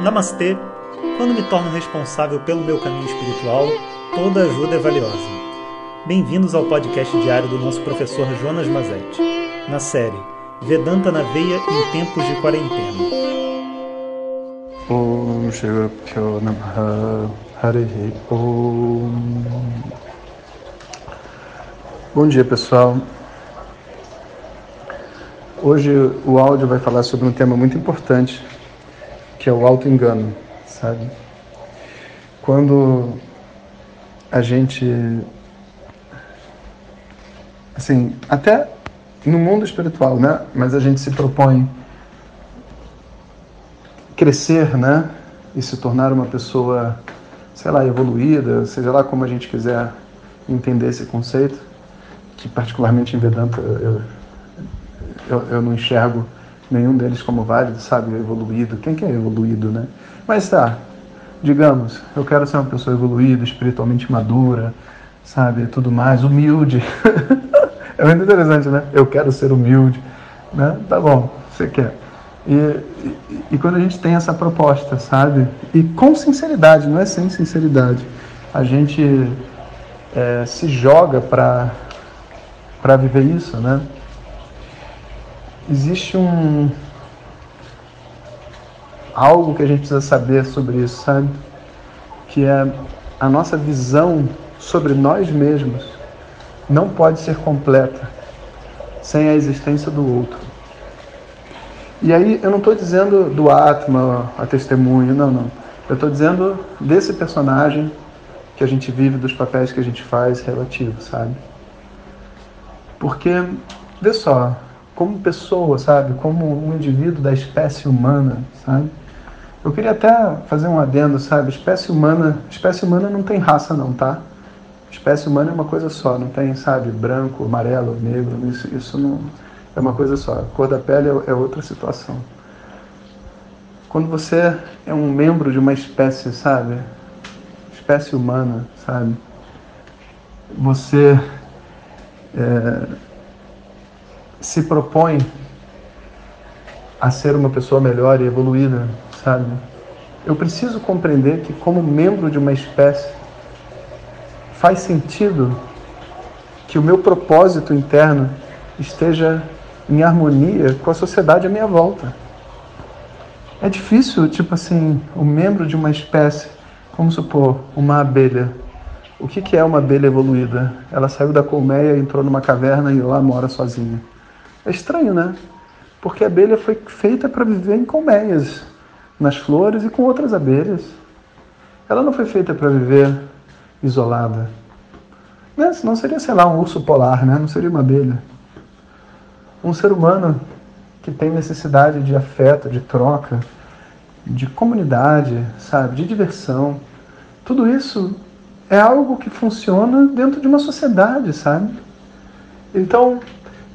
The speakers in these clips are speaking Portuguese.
Namastê! Quando me torno responsável pelo meu caminho espiritual, toda ajuda é valiosa. Bem-vindos ao podcast diário do nosso professor Jonas Mazetti, na série Vedanta na Veia em Tempos de Quarentena. Om Bom dia pessoal. Hoje o áudio vai falar sobre um tema muito importante que é o auto-engano, sabe? Quando a gente. Assim, até no mundo espiritual, né? Mas a gente se propõe crescer, né? E se tornar uma pessoa, sei lá, evoluída, seja lá como a gente quiser entender esse conceito, que particularmente em Vedanta eu, eu, eu não enxergo nenhum deles como válido, sabe? Evoluído. Quem que é evoluído, né? Mas tá, digamos, eu quero ser uma pessoa evoluída, espiritualmente madura, sabe? Tudo mais, humilde. é muito interessante, né? Eu quero ser humilde, né? Tá bom, você quer. E, e, e, quando a gente tem essa proposta, sabe? E com sinceridade, não é sem sinceridade, a gente é, se joga para viver isso, né? Existe um algo que a gente precisa saber sobre isso, sabe? Que é a nossa visão sobre nós mesmos não pode ser completa sem a existência do outro. E aí eu não estou dizendo do Atma, a testemunho, não, não. Eu estou dizendo desse personagem que a gente vive, dos papéis que a gente faz relativo, sabe? Porque, vê só, como pessoa, sabe? Como um indivíduo da espécie humana, sabe? Eu queria até fazer um adendo, sabe? Espécie humana, espécie humana não tem raça não, tá? Espécie humana é uma coisa só, não tem, sabe, branco, amarelo, negro, isso, isso não é uma coisa só. A cor da pele é, é outra situação. Quando você é um membro de uma espécie, sabe? Espécie humana, sabe? Você é, se propõe a ser uma pessoa melhor e evoluída, sabe? Eu preciso compreender que, como membro de uma espécie, faz sentido que o meu propósito interno esteja em harmonia com a sociedade à minha volta. É difícil, tipo assim, o um membro de uma espécie, vamos supor, uma abelha. O que, que é uma abelha evoluída? Ela saiu da colmeia, entrou numa caverna e lá mora sozinha. É estranho, né? Porque a abelha foi feita para viver em colmeias, nas flores e com outras abelhas. Ela não foi feita para viver isolada. Né? Senão seria, sei lá, um urso polar, né? Não seria uma abelha. Um ser humano que tem necessidade de afeto, de troca, de comunidade, sabe, de diversão. Tudo isso é algo que funciona dentro de uma sociedade, sabe? Então,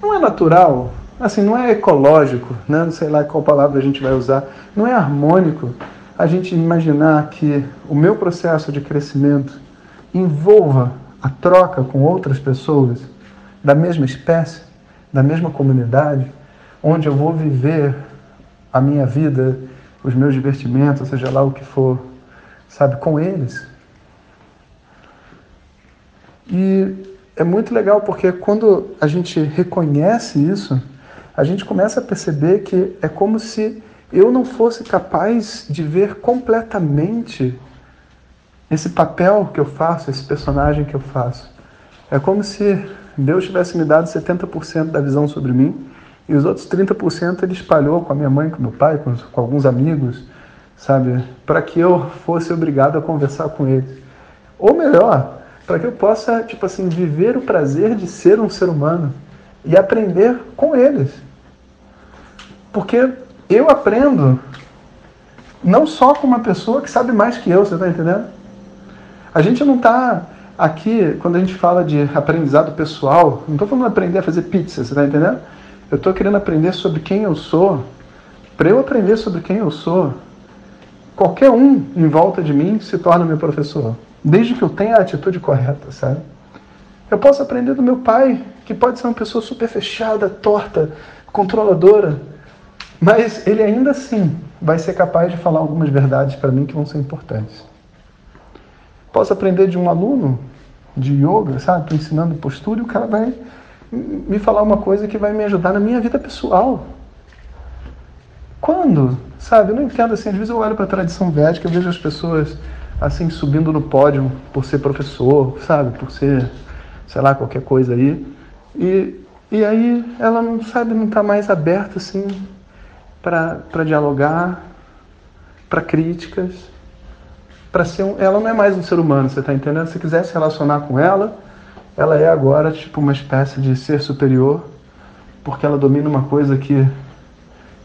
não é natural, assim, não é ecológico, né? não sei lá qual palavra a gente vai usar, não é harmônico a gente imaginar que o meu processo de crescimento envolva a troca com outras pessoas da mesma espécie, da mesma comunidade, onde eu vou viver a minha vida, os meus divertimentos, seja lá o que for, sabe, com eles. E é muito legal porque quando a gente reconhece isso, a gente começa a perceber que é como se eu não fosse capaz de ver completamente esse papel que eu faço, esse personagem que eu faço. É como se Deus tivesse me dado 70% da visão sobre mim e os outros 30% ele espalhou com a minha mãe, com meu pai, com, com alguns amigos, sabe? Para que eu fosse obrigado a conversar com eles. Ou melhor, para que eu possa, tipo assim, viver o prazer de ser um ser humano e aprender com eles. Porque eu aprendo não só com uma pessoa que sabe mais que eu, você está entendendo? A gente não está aqui, quando a gente fala de aprendizado pessoal, não estou falando de aprender a fazer pizza, você está entendendo? Eu estou querendo aprender sobre quem eu sou. Para eu aprender sobre quem eu sou, qualquer um em volta de mim se torna meu professor desde que eu tenha a atitude correta, sabe? Eu posso aprender do meu pai, que pode ser uma pessoa super fechada, torta, controladora, Mas ele ainda assim vai ser capaz de falar algumas verdades para mim que vão ser importantes. Posso aprender de um aluno de yoga, sabe? Tô ensinando postura e o cara vai me falar uma coisa que vai me ajudar na minha vida pessoal. Quando? Sabe? Eu não entendo assim. Às vezes eu olho para a tradição védica e vejo as pessoas assim subindo no pódio por ser professor, sabe? Por ser, sei lá, qualquer coisa aí. E, e aí ela não sabe, não está mais aberta assim para dialogar, para críticas, para ser um, ela não é mais um ser humano, você está entendendo? Se quiser se relacionar com ela, ela é agora tipo uma espécie de ser superior, porque ela domina uma coisa que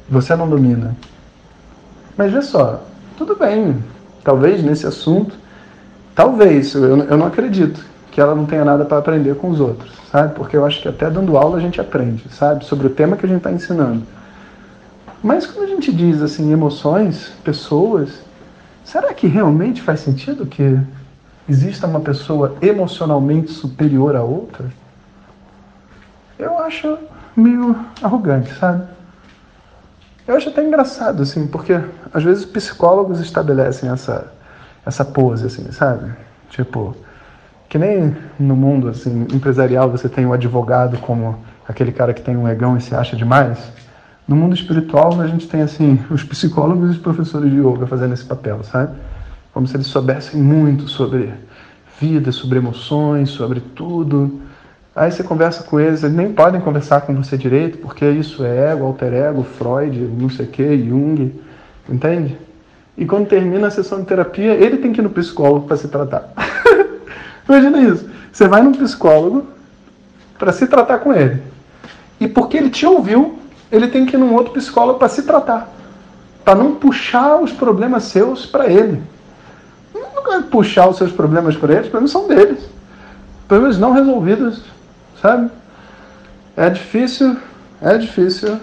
você não domina. Mas vê só, tudo bem, talvez nesse assunto, talvez, eu, eu não acredito que ela não tenha nada para aprender com os outros, sabe? Porque eu acho que até dando aula a gente aprende, sabe? Sobre o tema que a gente está ensinando. Mas quando a gente diz assim emoções, pessoas, será que realmente faz sentido que exista uma pessoa emocionalmente superior a outra? Eu acho meio arrogante, sabe? Eu acho até engraçado, assim, porque às vezes psicólogos estabelecem essa, essa pose, assim, sabe? Tipo, que nem no mundo assim, empresarial você tem o advogado como aquele cara que tem um egão e se acha demais. No mundo espiritual, a gente tem assim os psicólogos e os professores de yoga fazendo esse papel, sabe? Como se eles soubessem muito sobre vida, sobre emoções, sobre tudo. Aí você conversa com eles, eles nem podem conversar com você direito, porque isso é ego, alter ego, Freud, não sei o que, Jung, entende? E quando termina a sessão de terapia, ele tem que ir no psicólogo para se tratar. Imagina isso. Você vai num psicólogo para se tratar com ele. E porque ele te ouviu, ele tem que ir num outro psicólogo para se tratar. Para não puxar os problemas seus para ele. Não é puxar os seus problemas para ele, os problemas são deles. Problemas não resolvidos, sabe? É difícil, é difícil,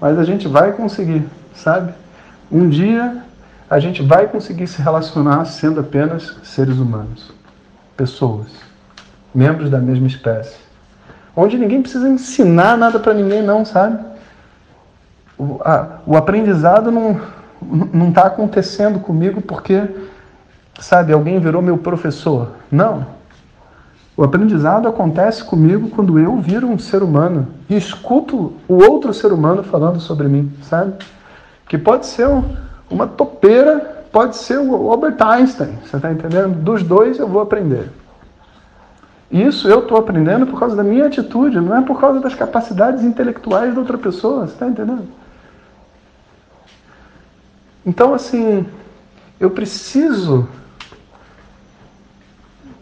mas a gente vai conseguir, sabe? Um dia a gente vai conseguir se relacionar sendo apenas seres humanos, pessoas, membros da mesma espécie. Onde ninguém precisa ensinar nada para ninguém, não, sabe? o, a, o aprendizado não não está acontecendo comigo porque, sabe, alguém virou meu professor. Não. O aprendizado acontece comigo quando eu viro um ser humano e escuto o outro ser humano falando sobre mim, sabe? Que pode ser um, uma topeira, pode ser o Albert Einstein, você está entendendo? Dos dois eu vou aprender. Isso eu estou aprendendo por causa da minha atitude, não é por causa das capacidades intelectuais da outra pessoa, você está entendendo? Então, assim, eu preciso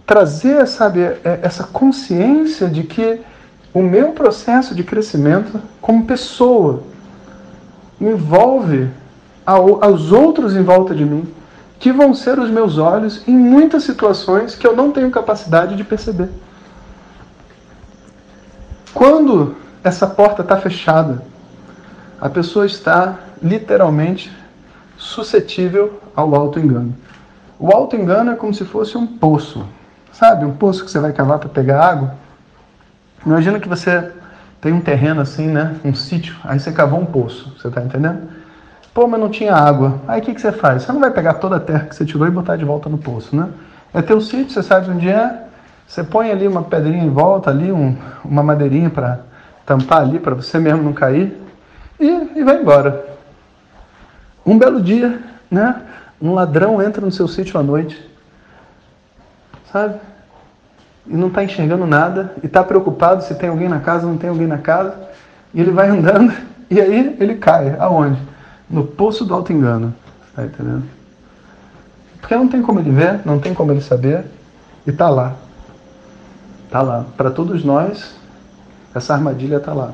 trazer, sabe, é, essa consciência de que o meu processo de crescimento como pessoa envolve aos outros em volta de mim, que vão ser os meus olhos em muitas situações que eu não tenho capacidade de perceber. Quando essa porta está fechada, a pessoa está literalmente suscetível ao auto-engano. O auto-engano é como se fosse um poço, sabe? Um poço que você vai cavar para pegar água. Imagina que você tem um terreno assim, né? Um sítio, aí você cavou um poço, você está entendendo? Pô, mas não tinha água. Aí o que, que você faz? Você não vai pegar toda a terra que você tirou e botar de volta no poço, né? É teu sítio, você sabe onde é, você põe ali uma pedrinha em volta, ali um, uma madeirinha para tampar ali, para você mesmo não cair, e, e vai embora. Um belo dia, né? Um ladrão entra no seu sítio à noite, sabe? E não está enxergando nada, e está preocupado se tem alguém na casa, não tem alguém na casa. E ele vai andando, e aí ele cai. Aonde? No poço do auto-engano. Está entendendo? Porque não tem como ele ver, não tem como ele saber, e está lá. Está lá. Para todos nós, essa armadilha está lá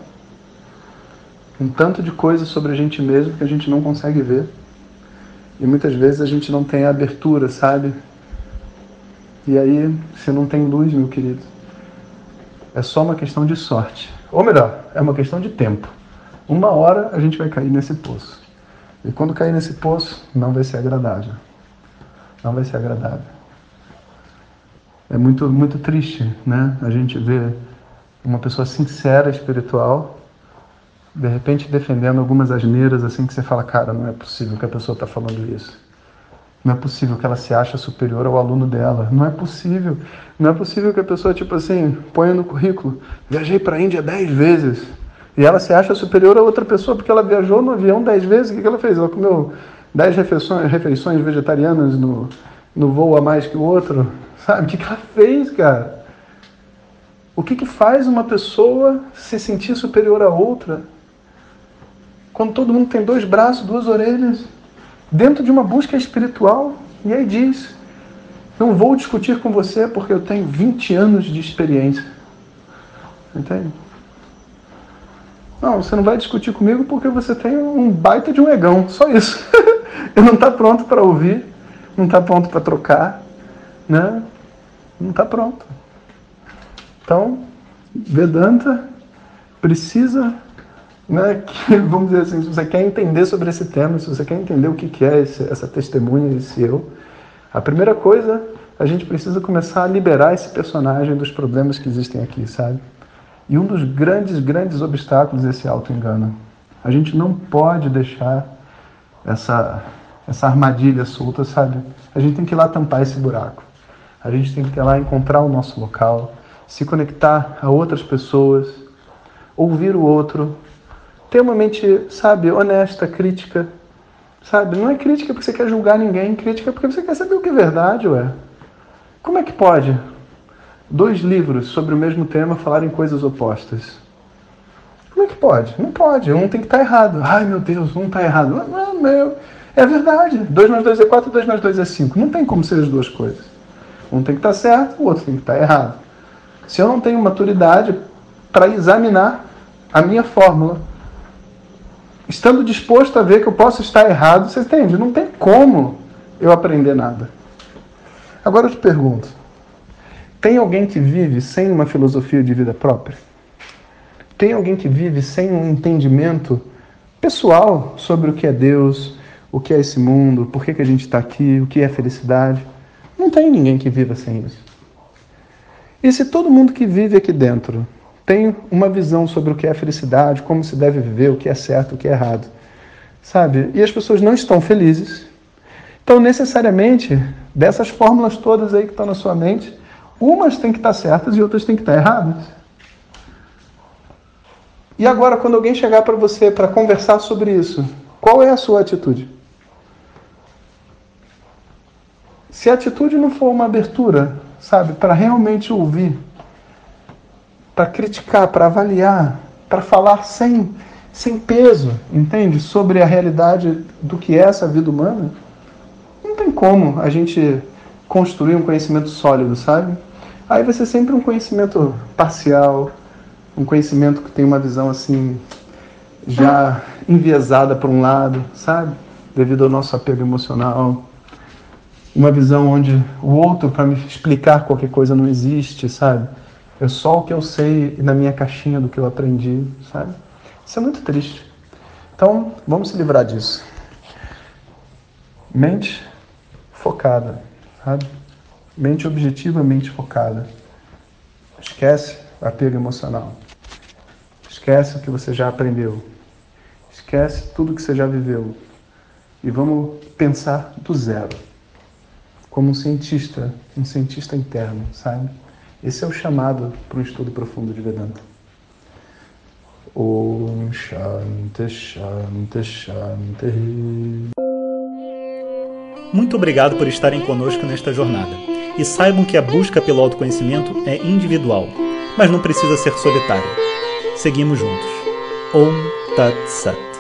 um tanto de coisas sobre a gente mesmo que a gente não consegue ver. E muitas vezes a gente não tem a abertura, sabe? E aí você não tem luz, meu querido. É só uma questão de sorte. Ou melhor, é uma questão de tempo. Uma hora a gente vai cair nesse poço. E quando cair nesse poço, não vai ser agradável. Não vai ser agradável. É muito, muito triste, né? A gente ver uma pessoa sincera, espiritual, de repente defendendo algumas asneiras assim que você fala, cara, não é possível que a pessoa está falando isso. Não é possível que ela se acha superior ao aluno dela. Não é possível. Não é possível que a pessoa, tipo assim, ponha no currículo, viajei para a Índia dez vezes. E ela se acha superior a outra pessoa porque ela viajou no avião dez vezes. O que ela fez? Ela comeu dez refeições, refeições vegetarianas no, no voo a mais que o outro. Sabe? O que ela fez, cara? O que, que faz uma pessoa se sentir superior a outra? Quando todo mundo tem dois braços, duas orelhas, dentro de uma busca espiritual, e aí diz: Não vou discutir com você porque eu tenho 20 anos de experiência. Entende? Não, você não vai discutir comigo porque você tem um baita de um egão, só isso. Ele não está pronto para ouvir, não está pronto para trocar, né? Não está pronto. Então, Vedanta precisa, né, que, vamos dizer assim, se você quer entender sobre esse tema, se você quer entender o que é esse, essa testemunha, esse eu, a primeira coisa, a gente precisa começar a liberar esse personagem dos problemas que existem aqui, sabe? E um dos grandes, grandes obstáculos é esse auto-engano. A gente não pode deixar essa, essa armadilha solta, sabe? A gente tem que ir lá tampar esse buraco. A gente tem que ir lá encontrar o nosso local, se conectar a outras pessoas, ouvir o outro, ter uma mente, sabe, honesta, crítica, sabe? Não é crítica porque você quer julgar ninguém, crítica porque você quer saber o que é verdade, ué. Como é que pode dois livros sobre o mesmo tema falarem coisas opostas? Como é que pode? Não pode. Um tem que estar errado. Ai, meu Deus, um está errado. Meu. É verdade. 2 mais 2 é 4, 2 mais 2 é 5. Não tem como ser as duas coisas. Um tem que estar certo, o outro tem que estar errado. Se eu não tenho maturidade para examinar a minha fórmula, estando disposto a ver que eu posso estar errado, você entende? Não tem como eu aprender nada. Agora eu te pergunto: tem alguém que vive sem uma filosofia de vida própria? Tem alguém que vive sem um entendimento pessoal sobre o que é Deus, o que é esse mundo, por que, que a gente está aqui, o que é felicidade? Não tem ninguém que viva sem isso. E se todo mundo que vive aqui dentro tem uma visão sobre o que é felicidade, como se deve viver, o que é certo, o que é errado, sabe? E as pessoas não estão felizes, então necessariamente dessas fórmulas todas aí que estão na sua mente, umas têm que estar certas e outras têm que estar erradas. E agora, quando alguém chegar para você para conversar sobre isso, qual é a sua atitude? Se a atitude não for uma abertura sabe? Para realmente ouvir, para criticar, para avaliar, para falar sem, sem peso, entende? Sobre a realidade do que é essa vida humana. Não tem como a gente construir um conhecimento sólido, sabe? Aí vai ser sempre um conhecimento parcial, um conhecimento que tem uma visão assim já enviesada para um lado, sabe? Devido ao nosso apego emocional, uma visão onde o outro para me explicar qualquer coisa não existe, sabe? É só o que eu sei na minha caixinha do que eu aprendi, sabe? Isso é muito triste. Então, vamos se livrar disso. Mente focada, sabe? Mente objetiva, mente focada. Esquece apego emocional. Esquece o que você já aprendeu. Esquece tudo que você já viveu. E vamos pensar do zero como um cientista, um cientista interno, sabe? Esse é o chamado para um estudo profundo de Vedanta. Om Shanti Shanti Shanti. Muito obrigado por estarem conosco nesta jornada. E saibam que a busca pelo autoconhecimento é individual, mas não precisa ser solitária. Seguimos juntos. Om Tat Sat.